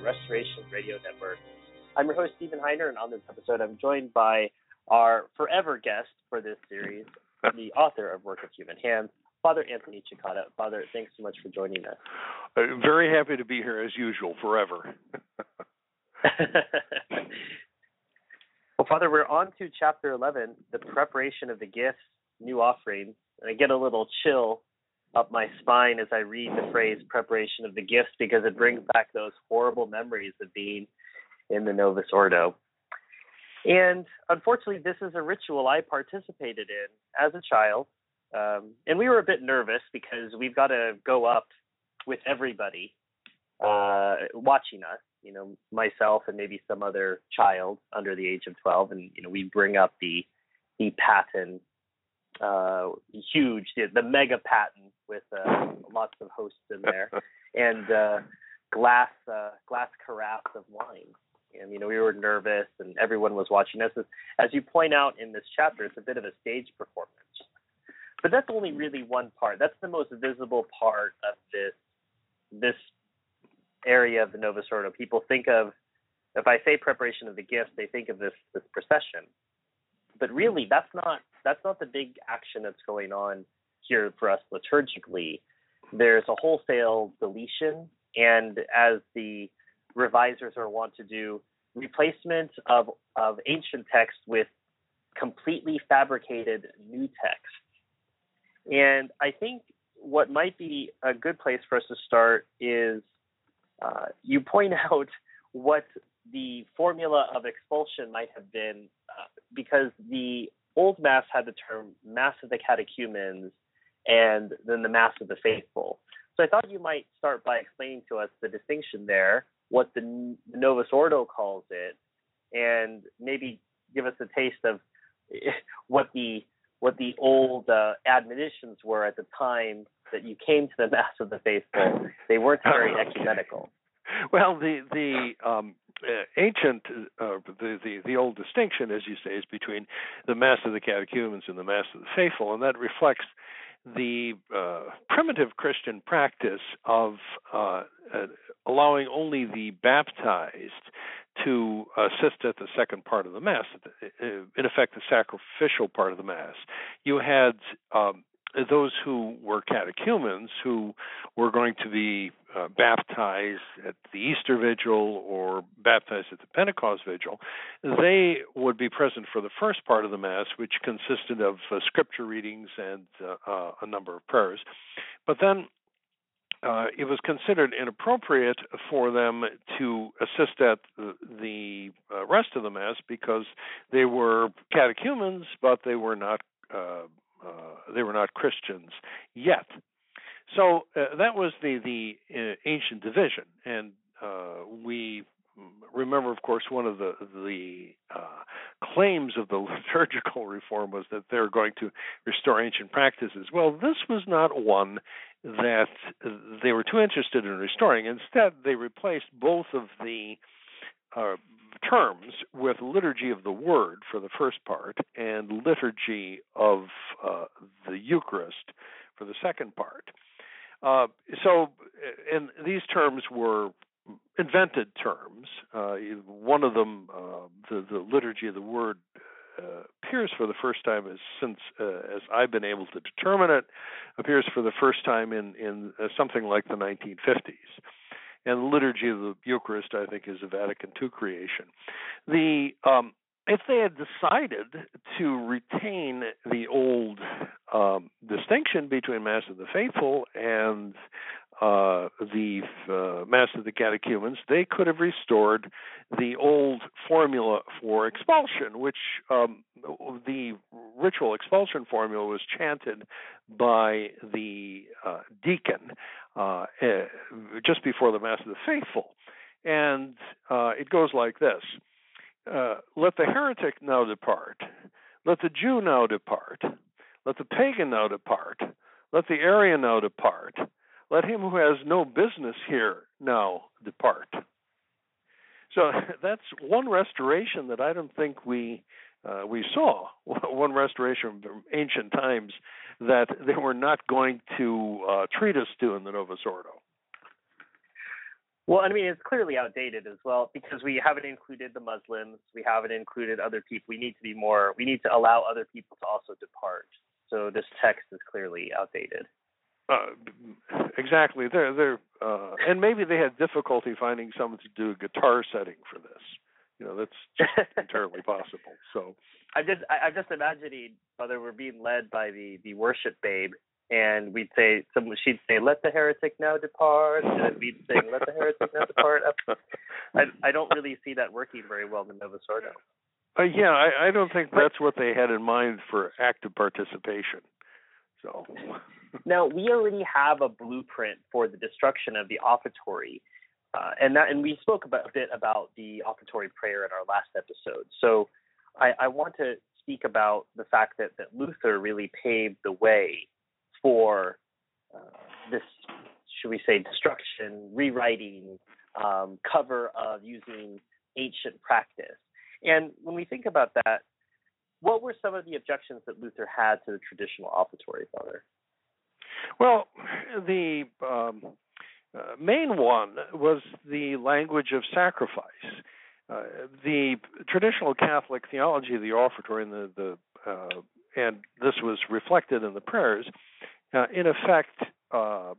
the Restoration Radio Network. I'm your host, Stephen Heiner, and on this episode, I'm joined by our forever guest for this series, the author of Work of Human Hands, Father Anthony Cekada. Father, thanks so much for joining us. Uh, very happy to be here as usual, forever. well, Father, we're on to chapter 11, the preparation of the gifts, new offerings. And I get a little chill up my spine as I read the phrase preparation of the gifts because it brings back those horrible memories of being in the Novus Ordo. And unfortunately, this is a ritual I participated in as a child. Um, and we were a bit nervous because we've got to go up with everybody uh, watching us, you know, myself and maybe some other child under the age of 12. And, you know, we bring up the, the paten uh, huge, the, the mega paten with uh, lots of hosts in there, and uh, glass uh, glass carafes of wine. And you know, we were nervous, and everyone was watching us. As, as you point out in this chapter, it's a bit of a stage performance. But that's only really one part. That's the most visible part of this this area of the Novus Ordo. People think of if I say preparation of the gifts, they think of this this procession but really that's not that's not the big action that's going on here for us liturgically. There's a wholesale deletion, and as the revisers are wont to do, replacement of of ancient text with completely fabricated new text. And I think what might be a good place for us to start is uh, you point out what the formula of expulsion might have been uh, because the old mass had the term mass of the catechumens and then the mass of the faithful. So I thought you might start by explaining to us the distinction there, what the Novus Ordo calls it, and maybe give us a taste of what the what the old uh, admonitions were at the time that you came to the Mass of the Faithful. They weren't very ecumenical. Well, the the um, uh, ancient, uh, the, the the old distinction, as you say, is between the Mass of the Catechumens and the Mass of the Faithful, and that reflects the uh, primitive Christian practice of uh, uh, allowing only the baptized to assist at the second part of the Mass, uh, in effect, the sacrificial part of the Mass. You had um, those who were catechumens who were going to be uh, baptized at the Easter Vigil or baptized at the Pentecost Vigil, they would be present for the first part of the Mass, which consisted of uh, scripture readings and uh, uh a number of prayers. But then uh, it was considered inappropriate for them to assist at the, rest of the Mass because they were catechumens, but they were not uh, they were not Christians yet. So uh, that was the the uh, ancient division, and uh, we remember, of course, one of the the uh, claims of the liturgical reform was that they're going to restore ancient practices. Well, this was not one that they were too interested in restoring. Instead, they replaced both of the uh, terms with liturgy of the word for the first part and liturgy of uh, the Eucharist for the second part. Uh, so, and these terms were invented terms. Uh, one of them, uh, the, the liturgy of the word, uh, appears for the first time as since uh, as I've been able to determine it appears for the first time in in something like the 1950s. And the liturgy of the Eucharist, I think, is a Vatican II creation. The um, if they had decided to retain the old um, distinction between Mass of the Faithful and uh, the uh, Mass of the Catechumens, they could have restored the old formula for expulsion, which um, the ritual expulsion formula was chanted by the uh, deacon uh, eh, just before the Mass of the Faithful. And uh, it goes like this uh, Let the heretic now depart, let the Jew now depart, let the pagan now depart, let the Arian now depart let him who has no business here now depart. So that's one restoration that I don't think we uh, we saw. One restoration from ancient times that they were not going to uh, treat us to in the Novus Ordo. Well, I mean, it's clearly outdated as well because we haven't included the Muslims, we haven't included other people. We need to be more. We need to allow other people to also depart. So this text is clearly outdated. Uh, exactly. They're they're uh, and maybe they had difficulty finding someone to do a guitar setting for this. You know, that's just entirely possible. So I'm just I, I'm just imagining whether we're being led by the the worship babe, and we'd say some she'd say, "Let the heretic now depart," and we'd say, "Let the heretic now depart." I I don't really see that working very well in the Novus Ordo. Uh, yeah, I, I don't think that's what they had in mind for active participation. So now we already have a blueprint for the destruction of the offertory, uh, and that and we spoke about, a bit about the offertory prayer in our last episode. So I, I want to speak about the fact that that Luther really paved the way for uh, this, should we say, destruction, rewriting, um, cover of using ancient practice. And when we think about that, what were some of the objections that Luther had to the traditional offertory, Father? Well, the um, uh, main one was the language of sacrifice. Uh, the traditional Catholic theology of the offertory and the, the uh, and this was reflected in the prayers, uh, in effect uh,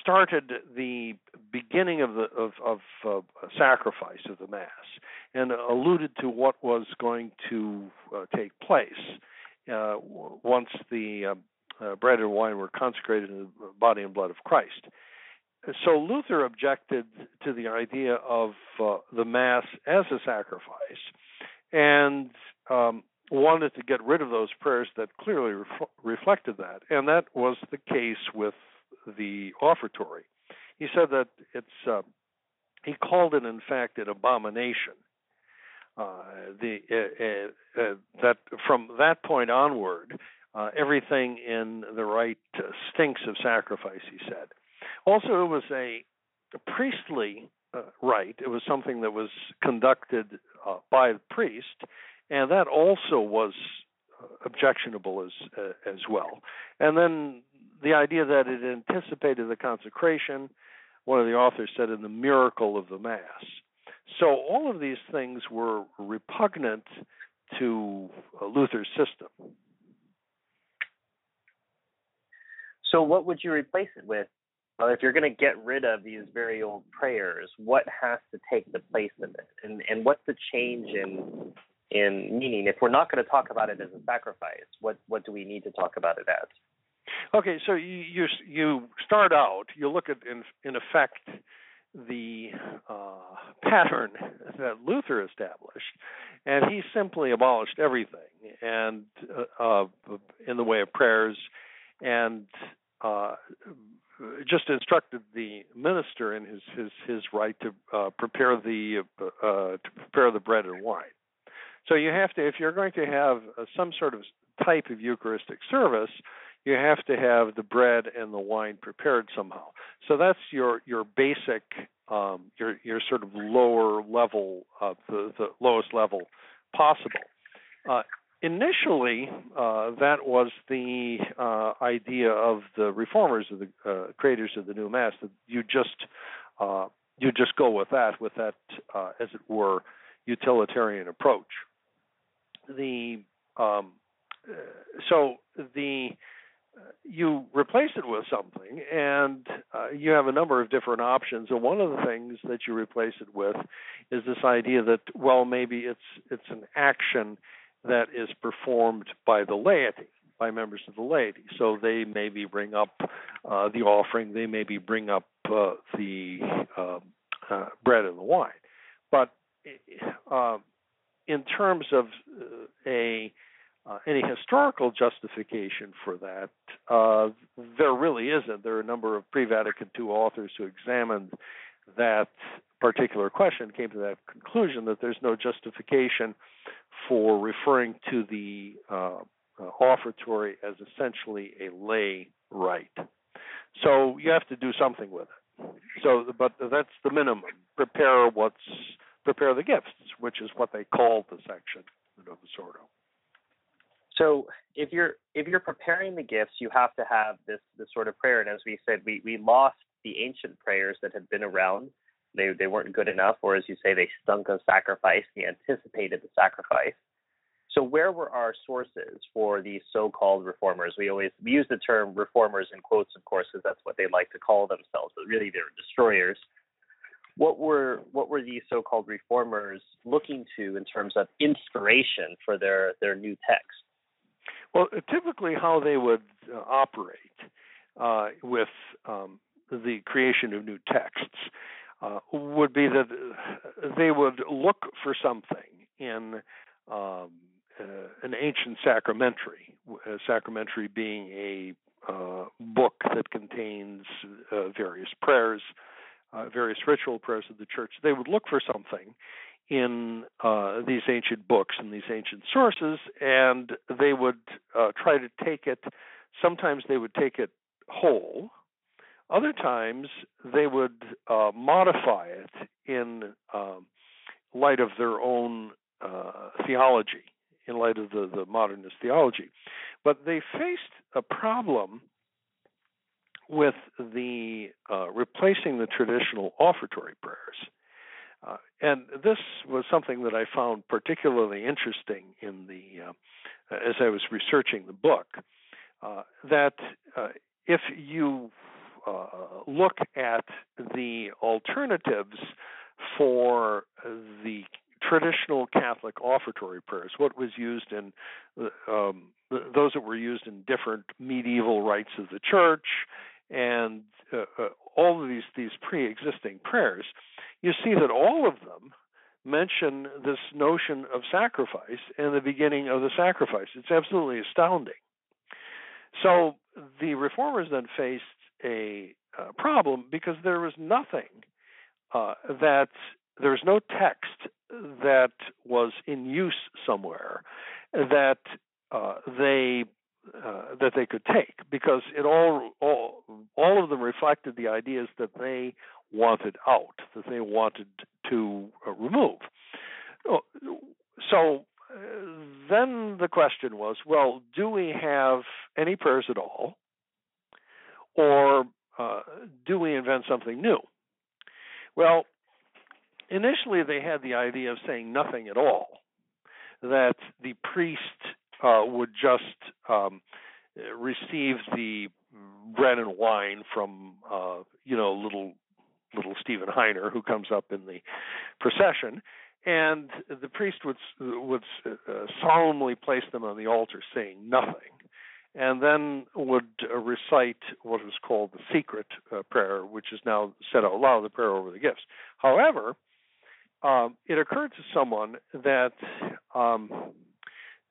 started the beginning of the of, of uh, sacrifice of the mass and alluded to what was going to uh, take place uh, once the uh, uh, bread and wine were consecrated in the body and blood of Christ. So Luther objected to the idea of the mass as a sacrifice, and um, wanted to get rid of those prayers that clearly ref- reflected that, and that was the case with the offertory. He said that it's uh, he called it in fact an abomination. Uh, the uh, uh, uh that from that point onward, uh, everything in the rite stinks of sacrifice. He said. Also, it was a, a priestly rite. It was something that was conducted by the priest, and that also was objectionable as uh, as well. And then the idea that it anticipated the consecration, one of the authors said, in the miracle of the Mass. So all of these things were repugnant to uh, Luther's system. So, what would you replace it with? If you're going to get rid of these very old prayers, what has to take the place of it? And, and what's the change in in meaning? If we're not going to talk about it as a sacrifice, what, what do we need to talk about it as? Okay, so you you, you start out. You look at in in effect the uh, pattern that Luther established, and he simply abolished everything, and uh, uh, in the way of prayers, and uh, just instructed the minister in his his his rite to uh, prepare the uh, to prepare the bread and wine. So you have to, if you're going to have some sort of type of Eucharistic service, you have to have the bread and the wine prepared somehow. So that's your your basic um, your your sort of lower level of the, the lowest level possible. Uh, initially, uh, that was the uh, idea of the reformers of the uh, creators of the new mass that you just uh, you just go with that with that uh, as it were utilitarian approach. The um, so the you replace it with something, and uh, you have a number of different options. And one of the things that you replace it with is this idea that well, maybe it's it's an action that is performed by the laity, by members of the laity. So they maybe bring up uh, the offering, they maybe bring up uh, the um, uh, bread and the wine. But uh, in terms of uh, a uh, any historical justification for that, uh, there really isn't. There are a number of pre Vatican II authors who examined that particular question, came to that conclusion that there's no justification for referring to the uh, uh offertory as essentially a lay rite. So you have to do something with it. So, but that's the minimum. Prepare what's prepare the gifts, which is what they called the section the Ordo. So if you're if you're preparing the gifts, you have to have this this sort of prayer. And as we said, we we lost the ancient prayers that had been around. They they weren't good enough, or as you say, they stunk of sacrifice. They anticipated the sacrifice. So where were our sources for these so-called reformers? We always we use the term reformers in quotes, of course, because that's what they like to call themselves, but really they're destroyers. What were what were these so-called reformers looking to in terms of inspiration for their their new text? Well, typically, how they would uh, operate uh, with um, the creation of new texts uh, would be that they would look for something in um, uh, an ancient sacramentary, uh, sacramentary being a uh, book that contains various prayers, various ritual prayers of the church. They would look for something in uh, these ancient books and these ancient sources, and they would uh, try to take it. Sometimes they would take it whole. Other times they would uh, modify it in um, light of their own uh, theology, in light of the, the modernist theology. But they faced a problem with the uh, replacing the traditional offertory prayers uh, and this was something that I found particularly interesting in the uh, as I was researching the book. Uh, that uh, if you uh, look at the alternatives for the traditional Catholic offertory prayers, what was used in um, those that were used in different medieval rites of the church, and uh, uh, all of these these pre-existing prayers, you see that all of them mention this notion of sacrifice and the beginning of the sacrifice. It's absolutely astounding. So the reformers then faced a uh, problem because there was nothing uh, that there's no text that was in use somewhere that uh, they uh, that they could take because it all all all of them reflected the ideas that they wanted out, that they wanted to uh, remove. Oh, so uh, then the question was, well, do we have any prayers at all, or uh, do we invent something new? Well, initially they had the idea of saying nothing at all, that the priest uh, would just um, receive the bread and wine from uh, you know little little Stephen Heiner who comes up in the procession, and the priest would would uh, solemnly place them on the altar, saying nothing, and then would uh, recite what was called the secret uh, prayer, which is now said out loud, the prayer over the gifts. However, um, it occurred to someone that um,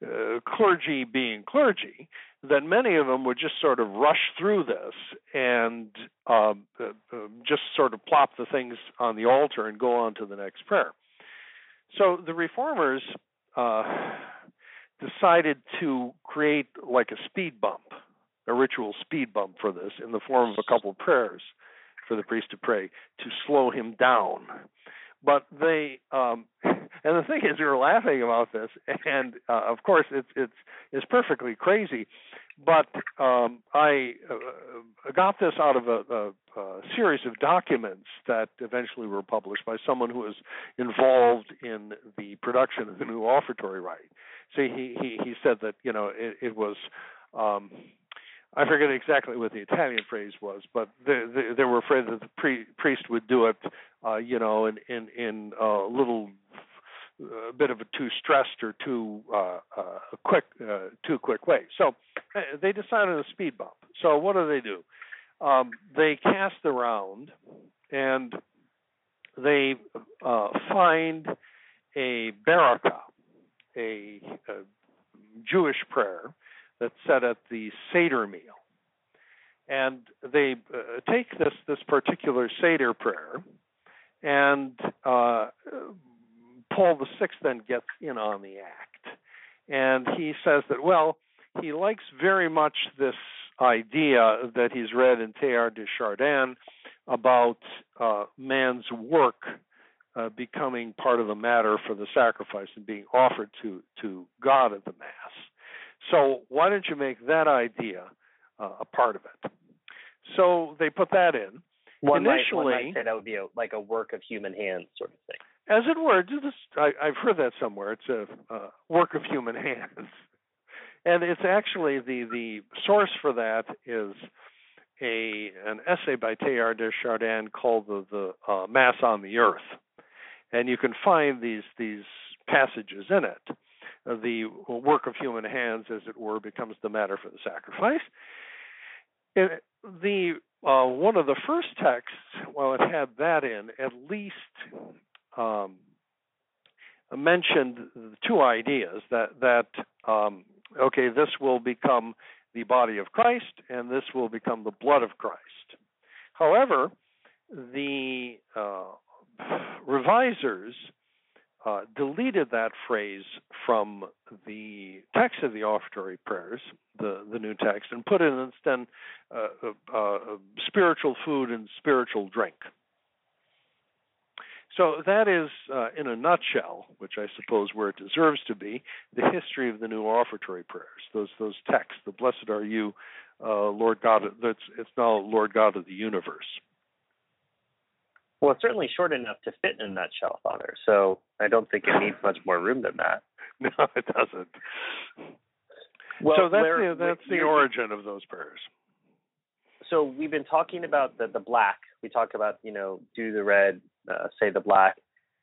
uh, clergy being clergy, that many of them would just sort of rush through this and um, uh, uh, just sort of plop the things on the altar and go on to the next prayer. So the reformers uh, decided to create like a speed bump, a ritual speed bump for this in the form of a couple of prayers for the priest to pray to slow him down. But they um, and the thing is, we were laughing about this, and uh, of course, it's it's it's perfectly crazy. But um, I uh, got this out of a, a, a series of documents that eventually were published by someone who was involved in the production of the new offertory rite. so he he he said that you know it, it was. Um, I forget exactly what the Italian phrase was, but they, they, they were afraid that the pre, priest would do it, uh, you know, in in in a little a bit of a too stressed or too uh, uh, quick, uh, too quick way. So uh, they decided a speed bump. So what do they do? Um, they cast around and they uh, find a berakah, a, a Jewish prayer that's said at the Seder meal. And they uh, take this this particular Seder prayer, and uh, Paul the Sixth then gets in on the act, and he says that well, he likes very much this idea that he's read in Teilhard de Chardin about uh, man's work uh, becoming part of the matter for the sacrifice and being offered to to God at the Mass. So why don't you make that idea uh, a part of it? So they put that in. One Initially, might, one might say that would be a, like a work of human hands sort of thing. As it were, this, I, have heard that somewhere. It's a uh, work of human hands, and it's actually the the source for that is a an essay by Teilhard de Chardin called the the uh, Mass on the Earth, and you can find these these passages in it the work of human hands, as it were, becomes the matter for the sacrifice. The uh, one of the first texts, well, it had that in, at least um, mentioned two ideas that that um, okay, this will become the body of Christ, and this will become the blood of Christ. However, the uh, revisers uh, deleted that phrase from the text of the offertory prayers, the, the new text, and put in instead uh, uh, uh, spiritual food and spiritual drink. So that is, uh, in a nutshell, which I suppose where it deserves to be, the history of the new offertory prayers. Those those texts, the Blessed are you, uh, Lord God. That's it's now Lord God of the universe. Well, it's certainly short enough to fit in a nutshell, Father. So I don't think it needs much more room than that. No, it doesn't. Well, so that's the, that's the origin of those prayers. So we've been talking about the the black. We talked about you know do the red, uh, say the black.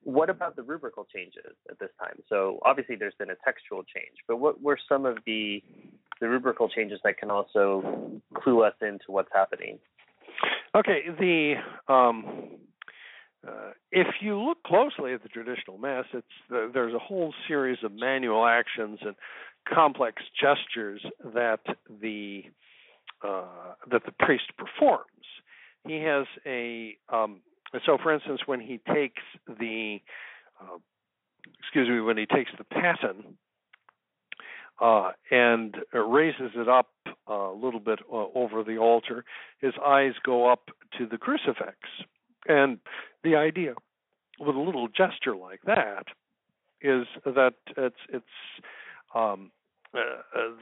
What about the rubrical changes at this time? So obviously there's been a textual change, but what were some of the the rubrical changes that can also clue us into what's happening? Okay, the um, uh, if you look closely at the traditional mass, it's the, there's a whole series of manual actions and complex gestures that the uh, that the priest performs. He has a um, so, for instance, when he takes the uh, excuse me, when he takes the paten uh, and raises it up a little bit uh, over the altar, his eyes go up to the crucifix and the idea with a little gesture like that is that it's it's um,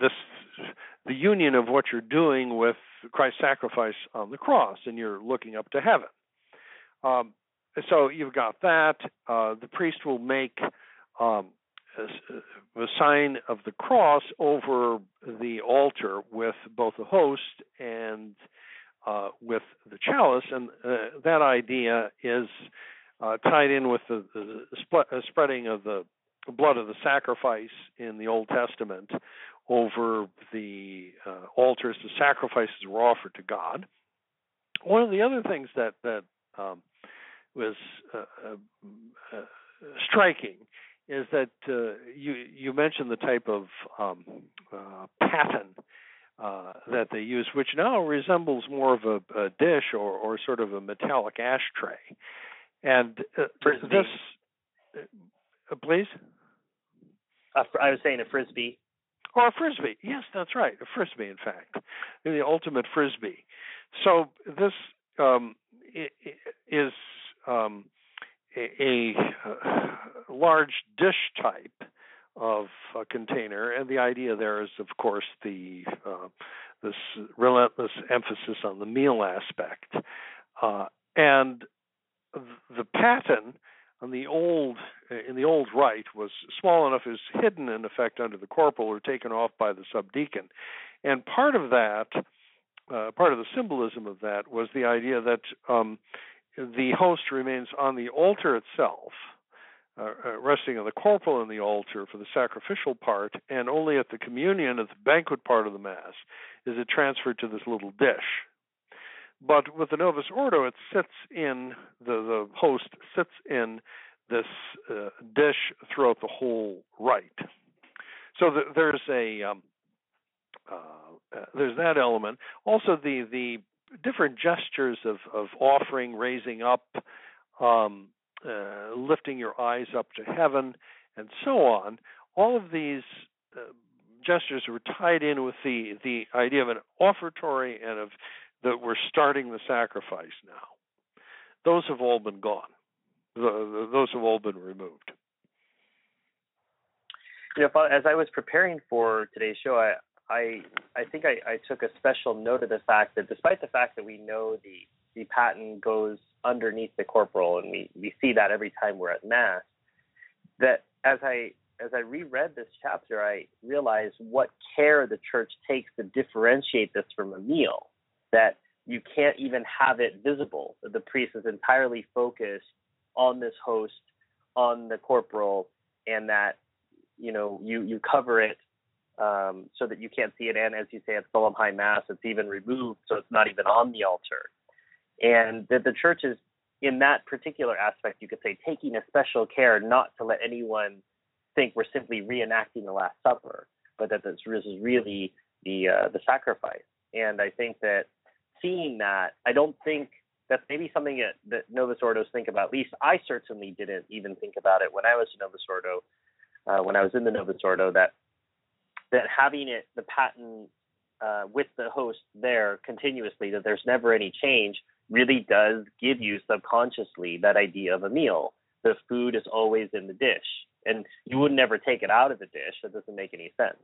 this the union of what you're doing with Christ's sacrifice on the cross, and you're looking up to heaven. Um, so you've got that. Uh, the priest will make um, a, sign of the cross over the altar with both the host and uh, with the chalice, and uh, that idea is uh, tied in with the, the sp- uh, spreading of the blood of the sacrifice in the Old Testament over the uh, altars. The sacrifices were offered to God. One of the other things that that um, was striking is that you you mentioned the type of um, uh, that they use, which now resembles more of a, a dish or, or sort of a metallic ashtray. And uh, this, uh, please. I was saying a frisbee. Or a frisbee. Yes, that's right. A frisbee, in fact, the ultimate frisbee. So this um, is um, a, a, large dish type of a container, and the idea there is, of course, the uh, this relentless emphasis on the meal aspect, uh, and the paten on the old in the old rite was small enough is hidden in effect under the corporal or taken off by the subdeacon, and part of that, uh, part of the symbolism of that was the idea that um, the host remains on the altar itself. Uh, uh, resting on the corporal in the altar for the sacrificial part, and only at the communion, at the banquet part of the Mass, is it transferred to this little dish. But with the Novus Ordo, it sits in the the host sits in this uh, dish throughout the whole rite. So the, there's a um, uh, uh, there's that element. Also, the the different gestures of of offering, raising up, um, uh, lifting your eyes up to heaven, and so on. All of these uh, gestures were tied in with the the idea of an offertory and of that we're starting the sacrifice now. Those have all been gone. Those have all been removed. You know, as I was preparing for today's show, I I, I think I, I took a special note of the fact that despite the fact that we know the the paten goes underneath the corporal, and we, we see that every time we're at mass, that as I as I reread this chapter, I realized what care the church takes to differentiate this from a meal that you can't even have it visible. The priest is entirely focused on this host, on the corporal, and that you know you you cover it um, so that you can't see it. And as you say at Solemn High Mass, it's even removed, so it's not even on the altar. And that the church is in that particular aspect, you could say, taking a special care not to let anyone think we're simply reenacting the Last Supper, but that this is really the uh, the sacrifice. And I think that seeing that, I don't think that's maybe something that, that Novus Ordos think about. At least I certainly didn't even think about it when I was a Novus Ordo, uh, when I was in the Novus Ordo, that that having it the paten uh, with the host there continuously, that there's never any change, really does give you subconsciously that idea of a meal. The food is always in the dish, and you would never take it out of the dish. That doesn't make any sense.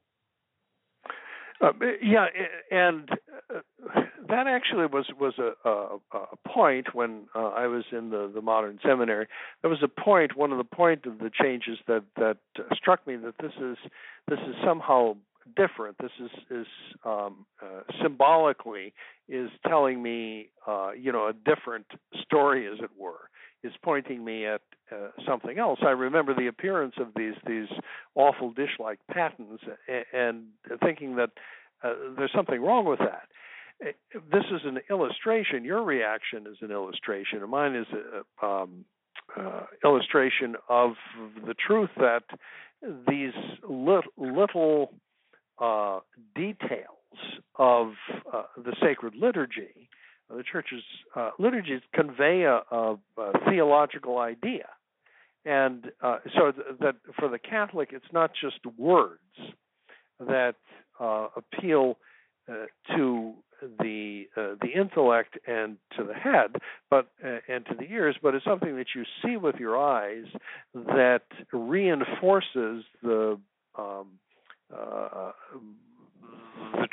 Uh, yeah, and uh, that actually was was a, a, a point when uh, I was in the, the modern seminary. There was a point, one of the point of the changes that that struck me that this is this is somehow different. This is is um, uh, symbolically is telling me, uh, you know, a different story, as it were is pointing me at uh, something else. I remember the appearance of these these awful dish-like patens, and, and thinking that uh, there's something wrong with that. Uh, this is an illustration. Your reaction is an illustration, and mine is a um, uh, illustration of the truth that these little, little uh, details of uh, the sacred liturgy the church's uh, liturgies convey a, a, a, theological idea, and uh, so th- that for the Catholic, it's not just words that uh, appeal uh, to the uh, the intellect and to the head, but uh, and to the ears, but it's something that you see with your eyes that reinforces the um, the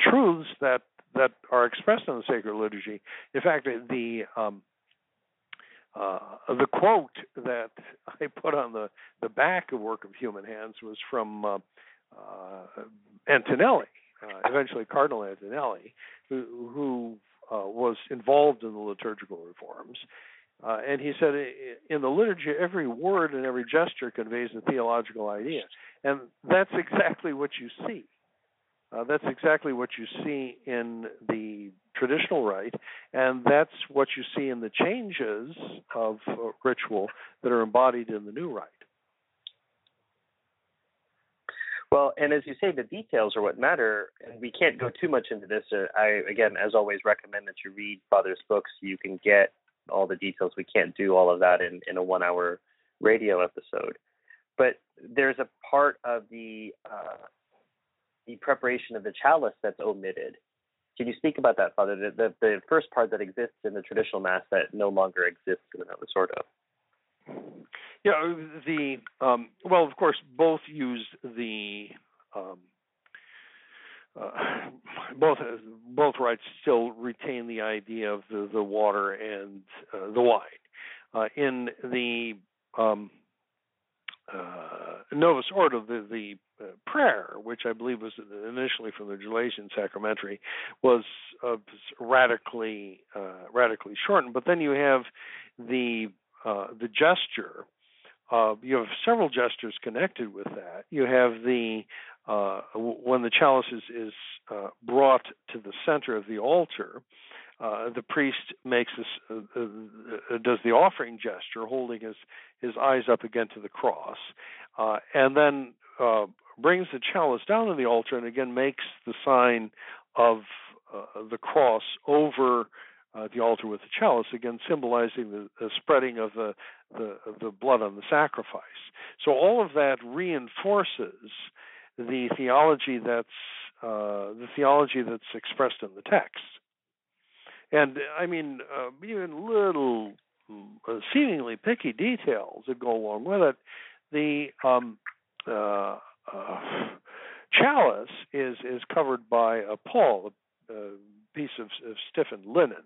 truths that that are expressed in the sacred liturgy. In fact, the um, uh, the quote that I put on the, the back of Work of Human Hands was from uh, uh, Antonelli, uh, eventually Cardinal Antonelli, who, who uh, was involved in the liturgical reforms. Uh, and he said, in the liturgy, every word and every gesture conveys a theological idea. And that's exactly what you see. Uh, that's exactly what you see in the traditional rite, and that's what you see in the changes of uh, ritual that are embodied in the new rite. Well, and as you say, the details are what matter, and we can't go too much into this. Uh, I, again, as always, recommend that you read Father's books. You can get all the details. We can't do all of that in, in a one hour radio episode. But there's a part of the uh, the preparation of the chalice that's omitted. Can you speak about that, Father? The, the, the first part that exists in the traditional Mass that no longer exists in the Novus Ordo. Yeah, the um, well, of course, both use the um, uh, both both rites still retain the idea of the, the water and uh, the wine. Uh, in the um, uh, Novus Ordo, the, the uh, prayer, which I believe was initially from the Gelasian Sacramentary, was uh, radically uh, radically shortened. But then you have the uh, the gesture. Uh, you have several gestures connected with that. You have the when the chalice is, is brought to the center of the altar, uh, the priest makes this uh, uh, does the offering gesture, holding his his eyes up again to the cross, uh, and then uh, brings the chalice down to the altar, and again makes the sign of the cross over the altar with the chalice, again symbolizing the, the spreading of the, the the blood on the sacrifice. So all of that reinforces the theology that's the theology that's expressed in the text. And I mean, uh, even little uh, seemingly picky details that go along with it. The um, uh, uh, chalice is is covered by a pall, piece of, of stiffened linen,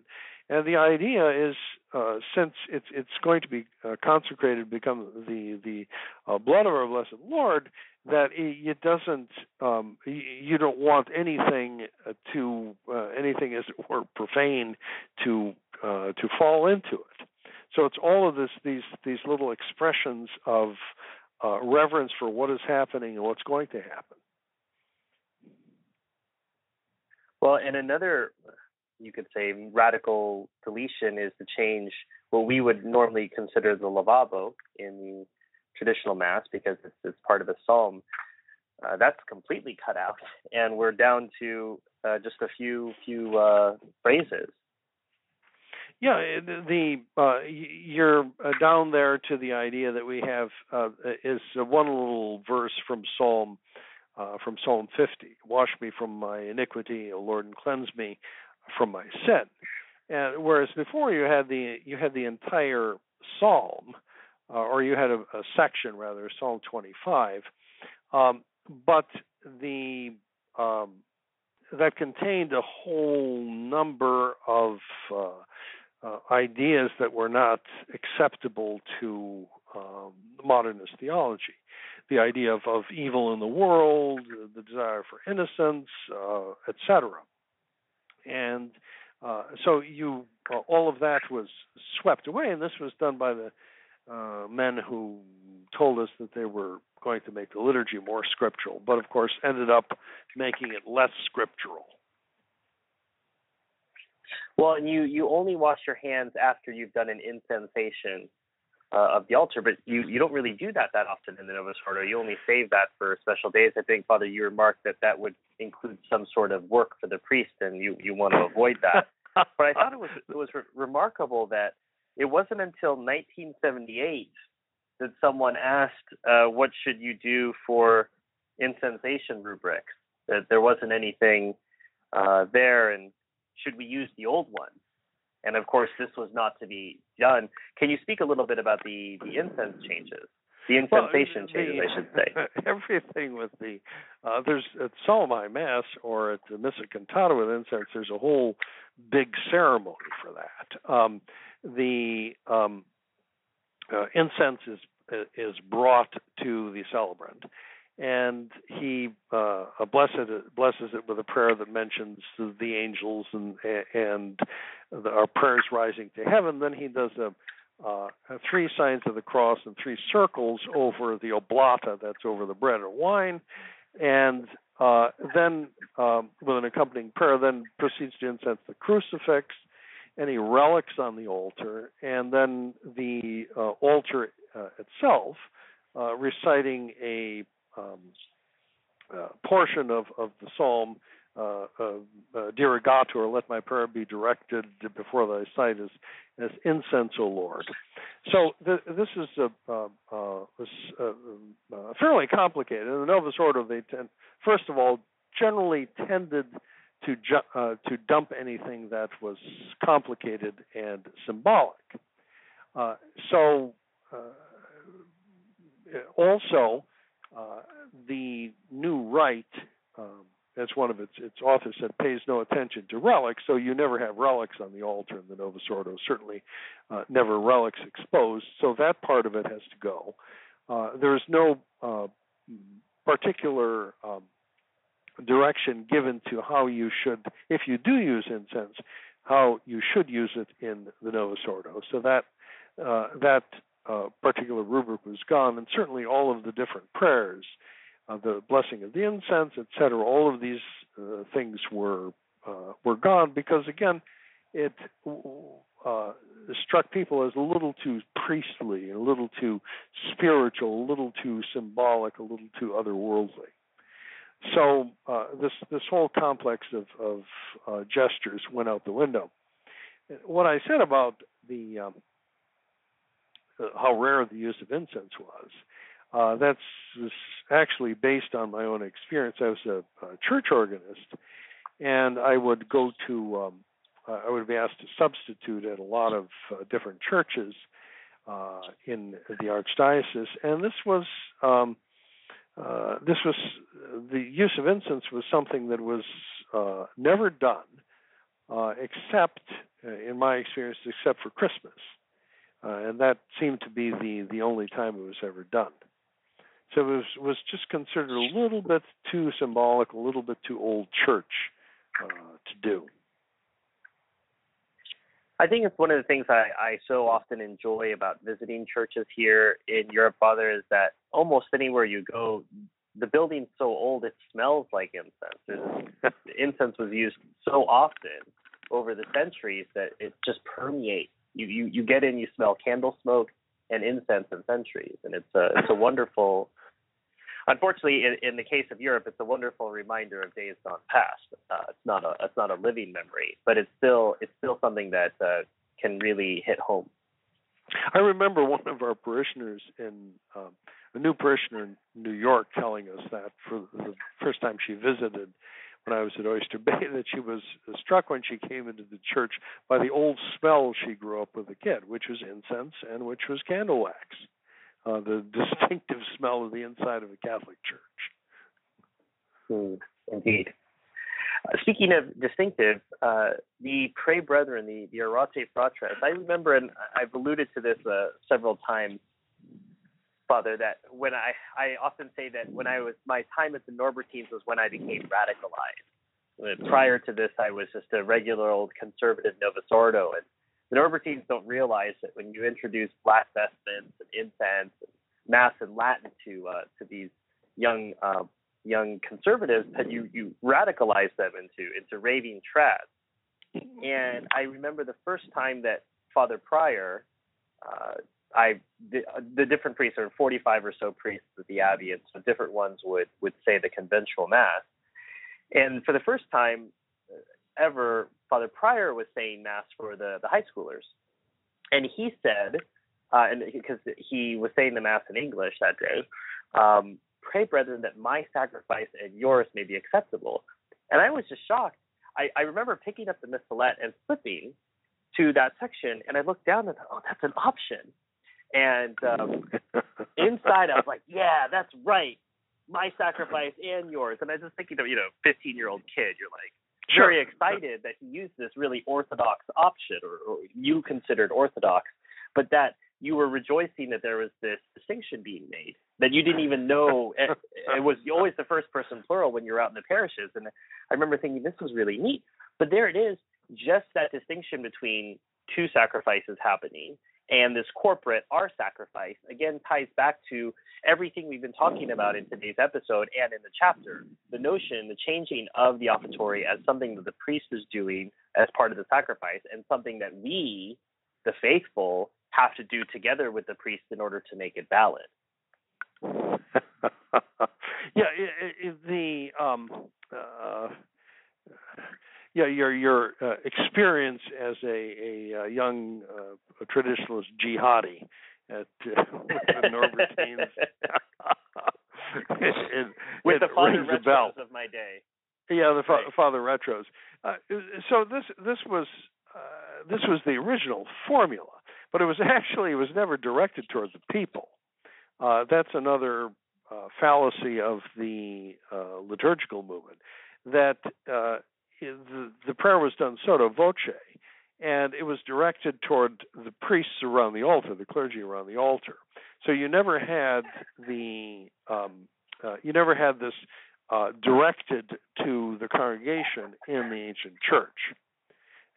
and the idea is, uh, since it's it's going to be uh, consecrated, become the the uh, blood of our blessed Lord, that it, doesn't um, you don't want anything uh, to uh, anything as it were profane to uh, to fall into it. So it's all of this these these little expressions of reverence for what is happening and what's going to happen. Well, and another you could say radical deletion is to change what we would normally consider the lavabo in the traditional mass because it's, it's part of the psalm. Uh, that's completely cut out, and we're down to uh, just a few few uh, phrases. Yeah, the uh, you're uh, down there to the idea that we have uh, is one little verse from Psalm from Psalm 50. Wash me from my iniquity, O Lord, and cleanse me from my sin. And whereas before you had the you had the entire psalm, uh, or you had a, a, section rather, Psalm 25, um, but the um, that contained a whole number of uh, uh, ideas that were not acceptable to um, modernist theology. The idea of, of evil in the world, the desire for innocence, uh, etc and uh, so you uh, all of that was swept away, and this was done by the uh, men who told us that they were going to make the liturgy more scriptural, but of course ended up making it less scriptural. Well, and you you only wash your hands after you've done an incensation uh, of the altar, but you, you don't really do that that often in the Novus Ordo. You only save that for special days. I think, Father, you remarked that that would include some sort of work for the priest, and you, you want to avoid that. but I thought it was it was re- remarkable that it wasn't until 1978 that someone asked, uh, "What should you do for incensation rubrics?" That there wasn't anything uh, there, and should we use the old one? And of course, this was not to be done. Can you speak a little bit about the, the incense changes? The incensation well, the, changes, I should say. Everything with the uh, there's at Solemn Mass or at the Missa Cantata with incense. There's a whole big ceremony for that. Um, the um, uh, incense is is brought to the celebrant, and he uh, blesses it, blesses it with a prayer that mentions the angels and and the, our prayers rising to heaven. Then he does a, uh, three signs of the cross and three circles over the oblata that's over the bread or wine, and uh, then um, with an accompanying prayer, then proceeds to incense the crucifix, any relics on the altar, and then the uh, altar uh, itself, uh, reciting a um, uh, portion of, of the psalm, uh, uh, uh, Dirigatur, let my prayer be directed before thy sight as, as incense, O Lord. So th- this is a, uh, uh, uh, fairly complicated. In the Novus Ordo, they tend, first of all, generally tended to ju- to dump anything that was complicated and symbolic. So also the new rite, um, as one of its its authors said, pays no attention to relics. So you never have relics on the altar in the Novus Ordo. Certainly, uh, never relics exposed. So that part of it has to go. uh, there is no uh, particular um, direction given to how you should, if you do use incense, how you should use it in the Novus Ordo. So that uh, that uh, particular rubric was gone, and certainly all of the different prayers, uh, the blessing of the incense, etc. All of these uh, things were uh, were gone because again, it uh, struck people as a little too priestly, a little too spiritual, a little too symbolic, a little too otherworldly. So uh, this this whole complex of, of uh, gestures went out the window. What I said about the um, how rare the use of incense was, uh, that's actually based on my own experience. I was a, a church organist, and I would go to um, I would be asked to substitute at a lot of uh, different churches uh, in the archdiocese, and this was um, uh, this was the use of incense was something that was uh, never done, uh, except uh, in my experience, except for Christmas, uh, and that seemed to be the the only time it was ever done. So it was was just considered a little bit too symbolic, a little bit too old church uh, to do. I think it's one of the things I, I so often enjoy about visiting churches here in Europe, Father, is that almost anywhere you go, the building's so old it smells like incense. incense was used so often over the centuries that it just permeates. You you you get in, you smell candle smoke and incense and centuries, and it's a it's a wonderful unfortunately, in, in, the case of Europe, it's a wonderful reminder of days gone past. Uh, it's not a it's not a living memory, but it's still it's still something that uh, can really hit home. I remember one of our parishioners in um, a new parishioner in New York telling us that for the first time she visited when I was at Oyster Bay that she was struck when she came into the church by the old smell she grew up with a kid, which was incense and which was candle wax uh, the distinctive smell of the inside of a Catholic church. Mm, indeed. Uh, speaking of distinctive, uh, the Pray Brethren, the, the Orate Fratres, I remember, and I've alluded to this uh, several times, Father, that when I, I often say that when I was, my time at the Norbertines was when I became radicalized. Prior to this, I was just a regular old conservative Novus Ordo, and the Norbertines don't realize that when you introduce black vestments and incense and mass in Latin to uh, to these young uh, young conservatives, that you you radicalize them into into raving trads. And I remember the first time that Father Prior, uh, I the, the different priests are 45 or so priests at the abbey, and so different ones would would say the conventual mass. And for the first time ever, Father Prior was saying mass for the the high schoolers, and he said, uh, and because he was saying the mass in English that day, um, pray, brethren, that my sacrifice and yours may be acceptable. And I was just shocked. I, I remember picking up the missalette and flipping to that section, and I looked down and thought, oh, that's an option. And um, inside, I was like, yeah, that's right. My sacrifice and yours. And I was just thinking of, you know, 15 year old kid. You're like, very excited that he used this really orthodox option, or, or you considered orthodox, but that you were rejoicing that there was this distinction being made that you didn't even know it, it was always the first person plural when you're out in the parishes and i remember thinking this was really neat but there it is just that distinction between two sacrifices happening and this corporate, our sacrifice, again ties back to everything we've been talking about in today's episode and in the chapter. The notion, the changing of the offertory as something that the priest is doing as part of the sacrifice and something that we, the faithful, have to do together with the priest in order to make it valid. yeah, the um, uh, yeah, your your uh, experience as a a, a young uh, a traditionalist jihadi at uh, the Norbertines. it, With it the father retros of my day. Yeah, the fa- right. father retros. Uh, so this this was uh, this was the original formula, but it was actually it was never directed towards the people. Uh, that's another uh, fallacy of the uh, liturgical movement that uh, the, prayer was done sotto voce, and it was directed toward the priests around the altar, the clergy around the altar. So you never had the um, uh, you never had this uh, directed to the congregation in the ancient church.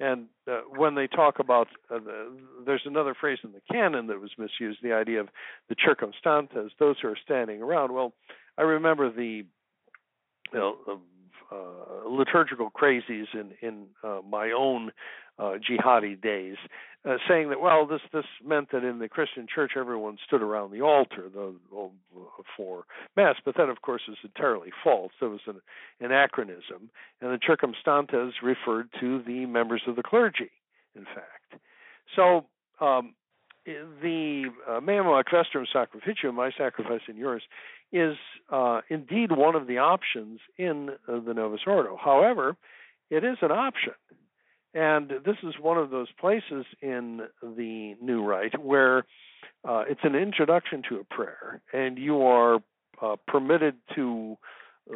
And uh, when they talk about, uh, the, there's another phrase in the canon that was misused, the idea of the circumstantes, those who are standing around. Well, I remember the you know, uh, liturgical crazies in in uh, my own uh, jihadi days, uh, saying that well, this this meant that in the Christian church everyone stood around the altar the, for mass, but that of course is entirely false. There was an anachronism, and the circumstantes referred to the members of the clergy, in fact. So. Um, the uh, Meum ac vestrum sacrificium, my sacrifice and yours, is uh, indeed one of the options in uh, the Novus Ordo. However, it is an option. And this is one of those places in the New Rite where uh, it's an introduction to a prayer, and you are uh, permitted to uh,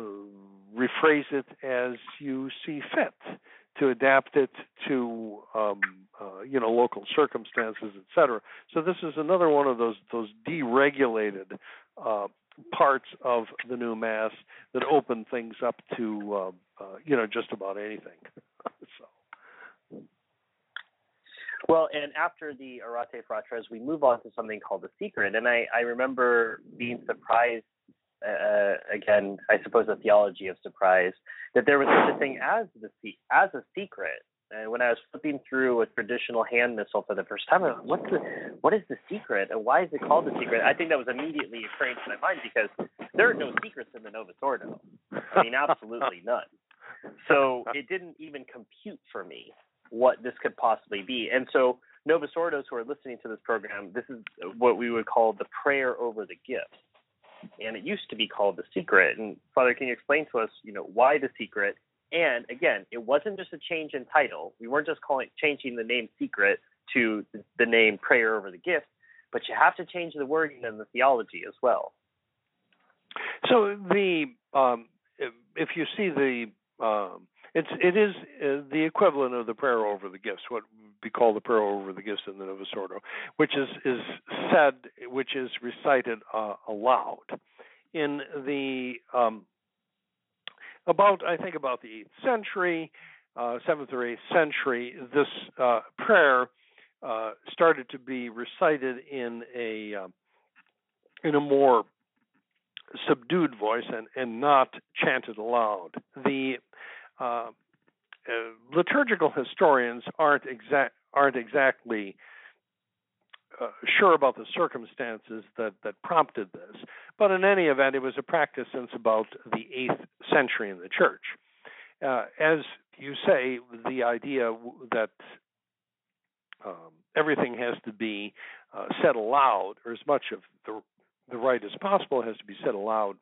rephrase it as you see fit, to adapt it to um, uh, you know local circumstances, etc. So this is another one of those those deregulated uh, parts of the new mass that open things up to uh, uh, you know just about anything. so. Well, and after the Orate Fratres, we move on to something called the secret, and I, I remember being surprised. Uh, again, I suppose a theology of surprise that there was such a thing as the as a secret and when I was flipping through a traditional hand missal for the first time, I was what's the what is the secret and why is it called the secret? I think that was immediately occurring to my mind because there are no secrets in the Novus Ordo. I mean, absolutely none. So it didn't even compute for me what this could possibly be. And so Novus Ordos who are listening to this program, this is what we would call the prayer over the gifts. And it used to be called the secret. And Father, can you explain to us, you know, why the secret and again, it wasn't just a change in title. We weren't just calling changing the name secret to the name prayer over the gift, but you have to change the wording and the theology as well. So the um, if you see the um, it's it is uh, the equivalent of the prayer over the gifts, what would be called the prayer over the gifts in the Novus Ordo, which is is said, which is recited uh, aloud. In the um, about I think about the eighth century, uh, seventh or eighth century, this uh, prayer uh, started to be recited in a in a more subdued voice and, and not chanted aloud. The uh, uh, liturgical historians aren't exact aren't exactly uh, sure about the circumstances that, that prompted this. But in any event, it was a practice since about the 8th century in the church. Uh, as you say, the idea that um, everything has to be uh, said aloud, or as much of the, the rite as possible has to be said aloud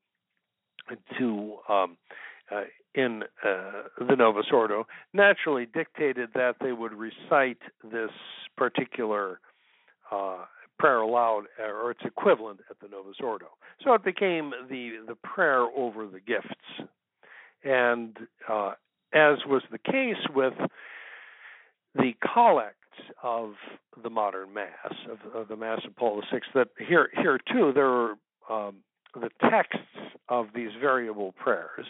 to um, uh, in uh, the Novus Ordo, naturally dictated that they would recite this particular uh, prayer aloud or its equivalent at the Novus Ordo. So it became the the prayer over the gifts, and uh, as was the case with the collects of the modern Mass of, of the Mass of Paul VI, that here here too there are um, the texts of these variable prayers.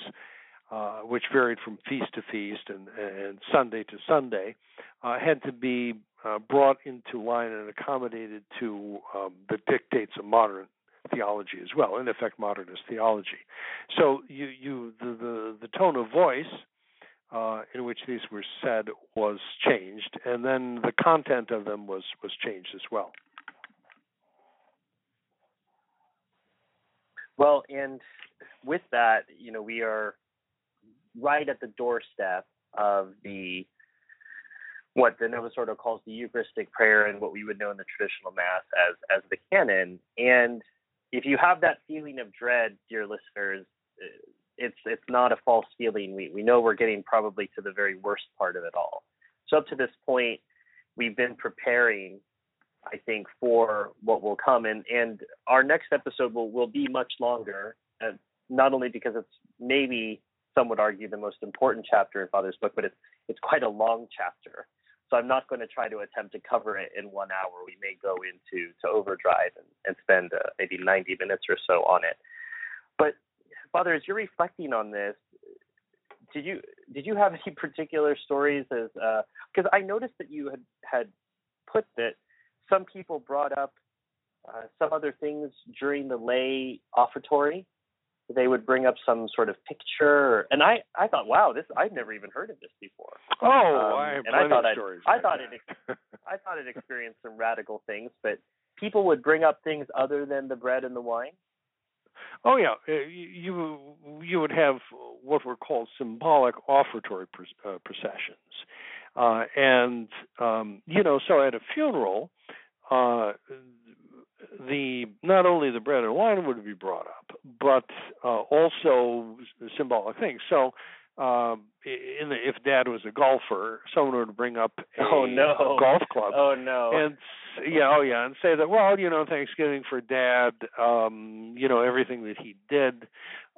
Uh, which varied from feast to feast and, and Sunday to Sunday, uh, had to be uh, brought into line and accommodated to um, the dictates of modern theology as well, in effect, modernist theology. So you, you the, the, the tone of voice uh, in which these were said was changed, and then the content of them was was changed as well. Well, and with that, you know, we are right at the doorstep of the what the Novus Ordo calls the Eucharistic prayer and what we would know in the traditional Mass as as the canon. And if you have that feeling of dread, dear listeners, it's it's not a false feeling. We we know we're getting probably to the very worst part of it all. So up to this point, we've been preparing, I think, for what will come. And and our next episode will will be much longer. Uh, not only because it's maybe some would argue the most important chapter in Father's book, but it's it's quite a long chapter. So I'm not going to try to attempt to cover it in one hour. We may go into to overdrive and, and spend uh, maybe 90 minutes or so on it. But Father, as you're reflecting on this, did you did you have any particular stories as because uh, I noticed that you had had put that some people brought up uh, some other things during the lay offertory. They would bring up some sort of picture, and I I thought, wow, this I've never even heard of this before. Oh, um, I have and I thought stories. I thought it I thought it experienced some radical things, but people would bring up things other than the bread and the wine. Oh yeah, uh, you you would have what were called symbolic offertory uh, processions, uh, and um, you know, so at a funeral, uh, the not only the bread and wine would be brought up, but uh, also symbolic things. So um, in the, if dad was a golfer, someone would bring up a, oh, no. a golf club. Oh no. And yeah, oh yeah, and say that well, you know, Thanksgiving for dad, um, you know, everything that he did.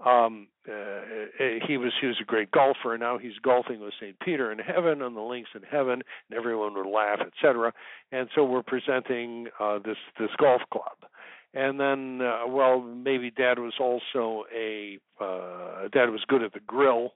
Um uh, he was he was a great golfer. And now he's golfing with St. Peter in heaven on the links in heaven, and everyone would laugh, etc. And so we're presenting uh this this golf club. And then uh, well, maybe dad was also a uh dad was good at the grill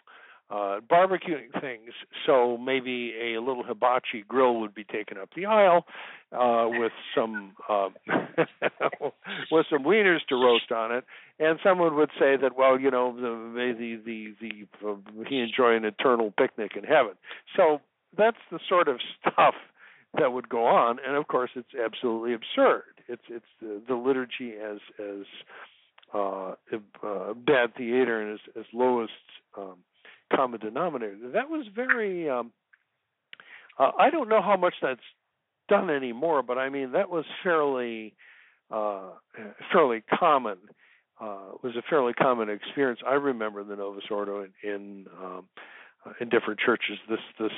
uh, barbecuing things. So maybe a little hibachi grill would be taken up the aisle uh, with some uh, with some wieners to roast on it, and someone would say that well, you know, the the the, the uh, he enjoy an eternal picnic in heaven. So that's the sort of stuff that would go on, and of course, it's absolutely absurd. It's it's the, the liturgy as as uh, uh, bad theater and as, as lowest um, common denominator. That was very. Um, uh, I don't know how much that's done anymore, but I mean that was fairly uh, fairly common. Uh, was a fairly common experience. I remember the Novus Ordo in in, um, uh, in different churches. This this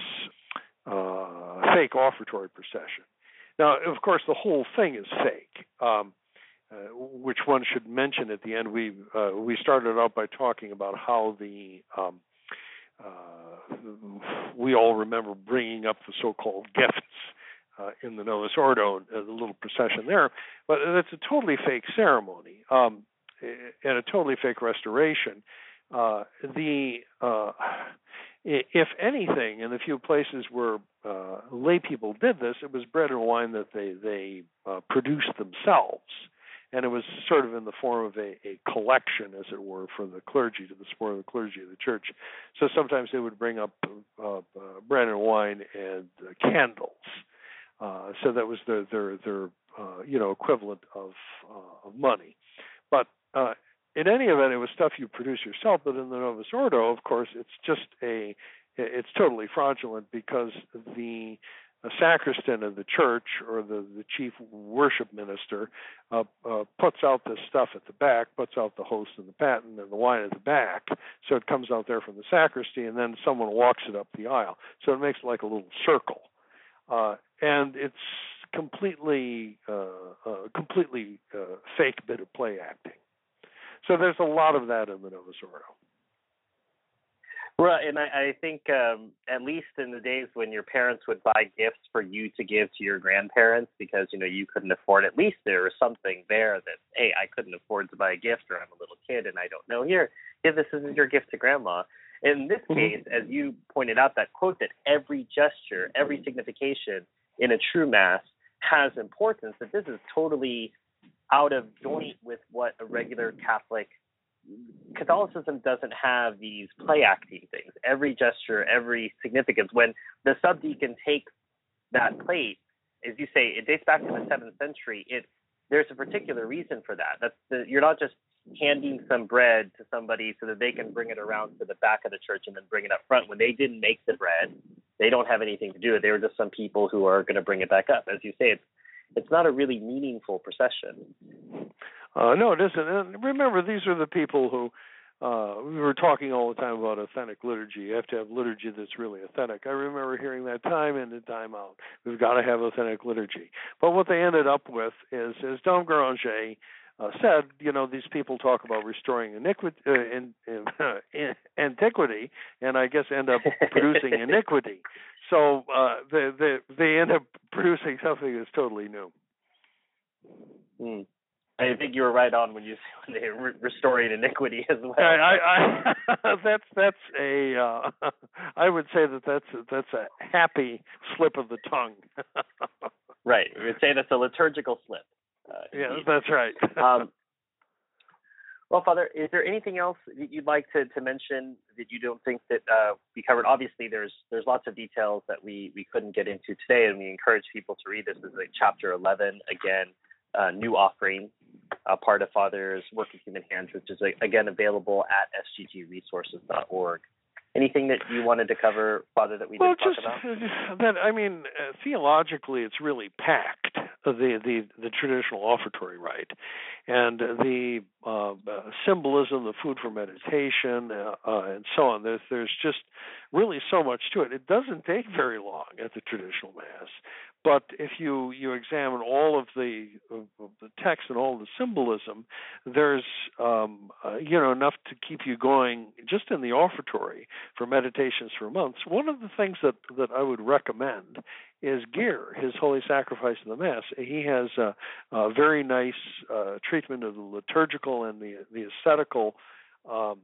uh, fake offertory procession. Now, of course, the whole thing is fake. Um, uh, which one should mention at the end. We uh, we started out by talking about how the um, we all remember bringing up the so-called gifts uh, in the Novus Ordo, uh, the little procession there, but it's a totally fake ceremony um, and a totally fake restoration. Uh, the uh, if anything, in the few places where uh, lay people did this, it was bread and wine that they they uh, produced themselves and it was sort of in the form of a, a collection, as it were, for the clergy to the support of the clergy of the church. So sometimes they would bring up uh, uh, bread and wine and uh, candles. Uh, so that was their their their uh, you know equivalent of uh, of money. But in any event, it was stuff you produce yourself. But in the Novus Ordo, of course, it's just a it's totally fraudulent because the a sacristan of the church or the, the chief worship minister uh, uh, puts out this stuff at the back, puts out the host and the paten and the wine at the back, so it comes out there from the sacristy, and then someone walks it up the aisle. So it makes like a little circle, uh, and it's completely, uh, uh, completely uh, fake bit of play acting. So there's a lot of that in the Novus Ordo. Right, and I, I think um, at least in the days when your parents would buy gifts for you to give to your grandparents because you know you couldn't afford, at least there was something there that hey, I couldn't afford to buy a gift, or I'm a little kid and I don't know. Here, here, this is your gift to grandma. In this mm-hmm. case, as you pointed out, that quote that every gesture, every signification in a true mass has importance. That this is totally out of joint with what a regular Catholic Catholicism doesn't have these play acting things. Every gesture, every significance. When the subdeacon takes that plate, as you say, it dates back to the seventh century. It there's a particular reason for that. That's the, you're not just handing some bread to somebody so that they can bring it around to the back of the church and then bring it up front. When they didn't make the bread, they don't have anything to do with it. They were just some people who are going to bring it back up. As you say, it's it's not a really meaningful procession. Uh, no, it isn't. And remember, these are the people who uh, we were talking all the time about authentic liturgy. You have to have liturgy that's really authentic. I remember hearing that time in and time out. We've got to have authentic liturgy. But what they ended up with is, as Dom Guéranger uh, said, you know, these people talk about restoring iniquity, uh, in, in, antiquity, and I guess end up producing iniquity. So uh, they, they they end up producing something that's totally new. Mm. I think you were right on when you when they re- restoring iniquity as well. I, I, I that's that's a uh, I would say that that's that's a happy slip of the tongue. right, we would say that's a liturgical slip. Uh, yeah, that's right. um, well, Father, is there anything else that you'd like to, to mention that you don't think that uh, we covered? Obviously, there's there's lots of details that we, we couldn't get into today, and we encourage people to read this. This is like chapter 11 again, uh, new offering, uh, part of Father's Work of Human Hands, which is again available at sggresources.org. Anything that you wanted to cover, Father, that we well, didn't just, talk about? That I mean, uh, theologically, it's really packed the the the traditional offertory rite, and the uh, symbolism, the food for meditation, uh, uh, and so on. There's there's just really so much to it. It doesn't take very long at the traditional mass, but if you you examine all of the of the text and all the symbolism, there's um, uh, you know enough to keep you going just in the offertory for meditations for months. One of the things that that I would recommend is Gihr, his Holy Sacrifice of the Mass. He has a, a very nice uh, treatment of the liturgical and the the ascetical. Um,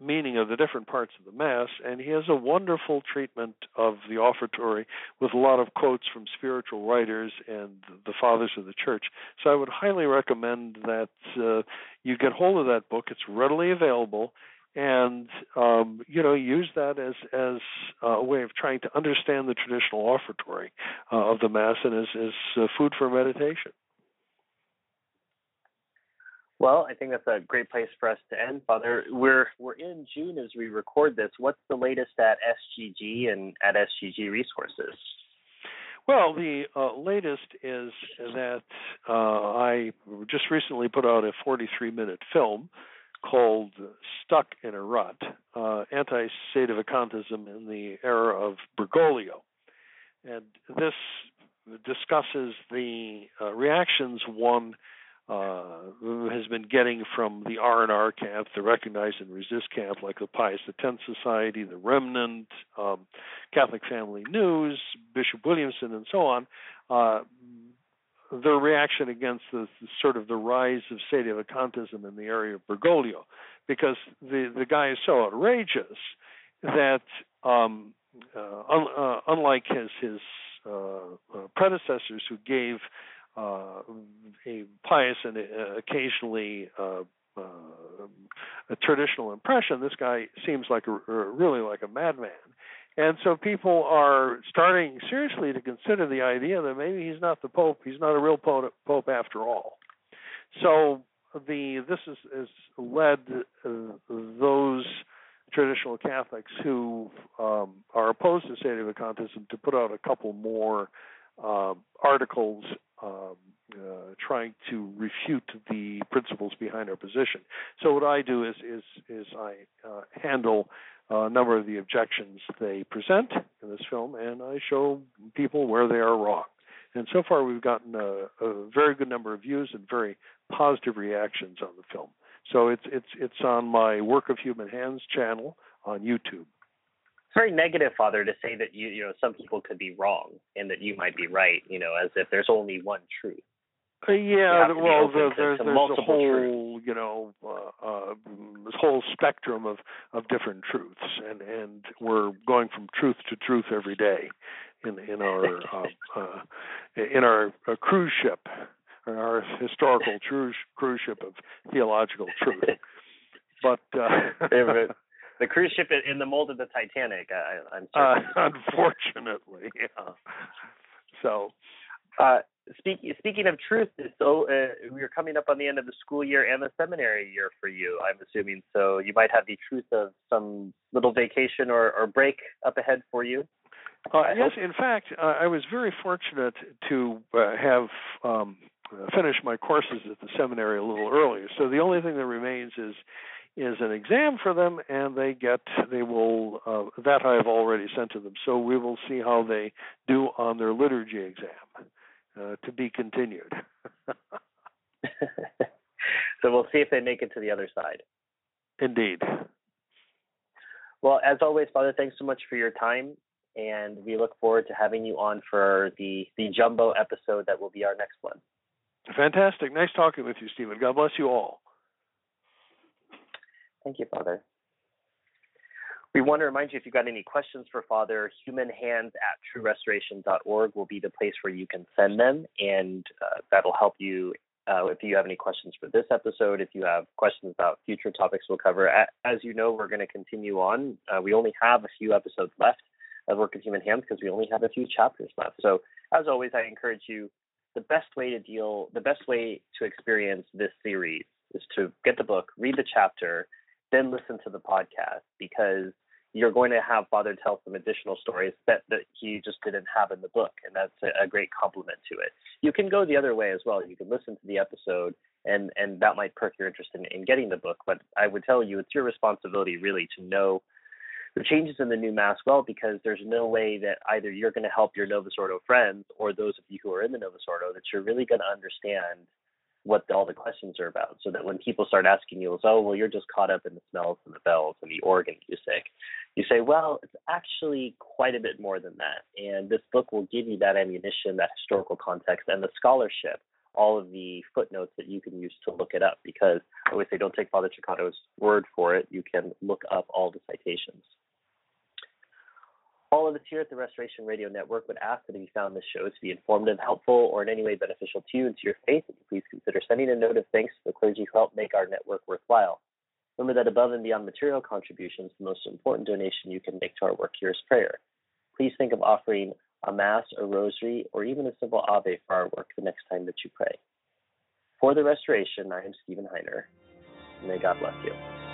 meaning of the different parts of the Mass, and he has a wonderful treatment of the offertory with a lot of quotes from spiritual writers and the fathers of the Church. So I would highly recommend that uh, you get hold of that book. It's readily available. And um, you know, use that as as a way of trying to understand the traditional offertory uh, of the Mass and as, as uh, food for meditation. Well, I think that's a great place for us to end, Father. We're we're in June as we record this. What's the latest at SGG and at SGG Resources? Well, the uh, latest is that uh, I just recently put out a 43-minute film called "Stuck in a Rut: uh, Anti-Sedevacantism in the Era of Bergoglio," and this discusses the uh, reactions one uh, has been getting from the R and R camp, the Recognize and Resist camp, like the Pius X Society, the Remnant, um, Catholic Family News, Bishop Williamson, and so on. Uh, their reaction against the, the, sort of the rise of sedevacantism in the area of Bergoglio, because the the guy is so outrageous that um, uh, un, uh, unlike his his uh, uh, predecessors who gave uh, a pious and uh, occasionally uh, uh, a traditional impression. This guy seems like a, really like a madman, and so people are starting seriously to consider the idea that maybe he's not the pope. He's not a real pope, after all. So the this is has led uh, those traditional Catholics who um, are opposed to sedevacantism to put out a couple more uh, articles um, uh, trying to refute the principles behind our position. So what I do is is is I uh, handle a number of the objections they present in this film, and I show people where they are wrong. And so far, we've gotten a, a very good number of views and very positive reactions on the film. So it's it's it's on my Work of Human Hands channel on YouTube very negative, Father, to say that you you know some people could be wrong and that you might be right. You know, as if there's only one truth. Uh, yeah, well, the, there's there's a whole you know uh, uh, this whole spectrum of of different truths, and and we're going from truth to truth every day in in our uh, uh, in our uh, cruise ship, our historical cruise cruise ship of theological truth. But uh, the cruise ship in the mold of the Titanic. I, am uh, unfortunately, yeah. So, uh, speaking speaking of truth, so uh, we're coming up on the end of the school year and the seminary year for you. I'm assuming so. You might have the truth of some little vacation or, or break up ahead for you. Uh, yes, in fact, uh, I was very fortunate to uh, have um, finished my courses at the seminary a little earlier. So the only thing that remains is is an exam for them, and they get they will uh, that I have already sent to them. So we will see how they do on their liturgy exam uh, to be continued. So we'll see if they make it to the other side. Indeed. Well, as always, Father, thanks so much for your time, and we look forward to having you on for the the jumbo episode that will be our next one. Fantastic. Nice talking with you, Stephen. God bless you all. Thank you, Father. We want to remind you if you've got any questions for Father, humanhands at truerestoration.org will be the place where you can send them, and uh, that'll help you uh, if you have any questions for this episode, if you have questions about future topics we'll cover. As you know, we're going to continue on. Uh, we only have a few episodes left of Work of Human Hands because we only have a few chapters left. So, as always, I encourage you the best way to deal, the best way to experience this series is to get the book, read the chapter, then listen to the podcast because you're going to have Father tell some additional stories that, that he just didn't have in the book, and that's a, a great compliment to it. You can go the other way as well. You can listen to the episode, and and that might perk your interest in, in getting the book. But I would tell you, it's your responsibility really to know the changes in the new mass well, because there's no way that either you're going to help your Novus Ordo friends or those of you who are in the Novus Ordo that you're really going to understand what all the questions are about so that when people start asking you, oh, well, you're just caught up in the smells and the bells and the organ music, you say, well, it's actually quite a bit more than that. And this book will give you that ammunition, that historical context, and the scholarship, all of the footnotes that you can use to look it up. Because I always say, don't take Father Cekada's word for it. You can look up all the citations. All of us here at the Restoration Radio Network would ask that if you found this show to be informative, helpful, or in any way beneficial to you and to your faith, that you please consider sending a note of thanks to the clergy who help make our network worthwhile. Remember that above and beyond material contributions, the most important donation you can make to our work here is prayer. Please think of offering a Mass, a Rosary, or even a simple Ave for our work the next time that you pray. For the Restoration, I am Stephen Heiner. May God bless you.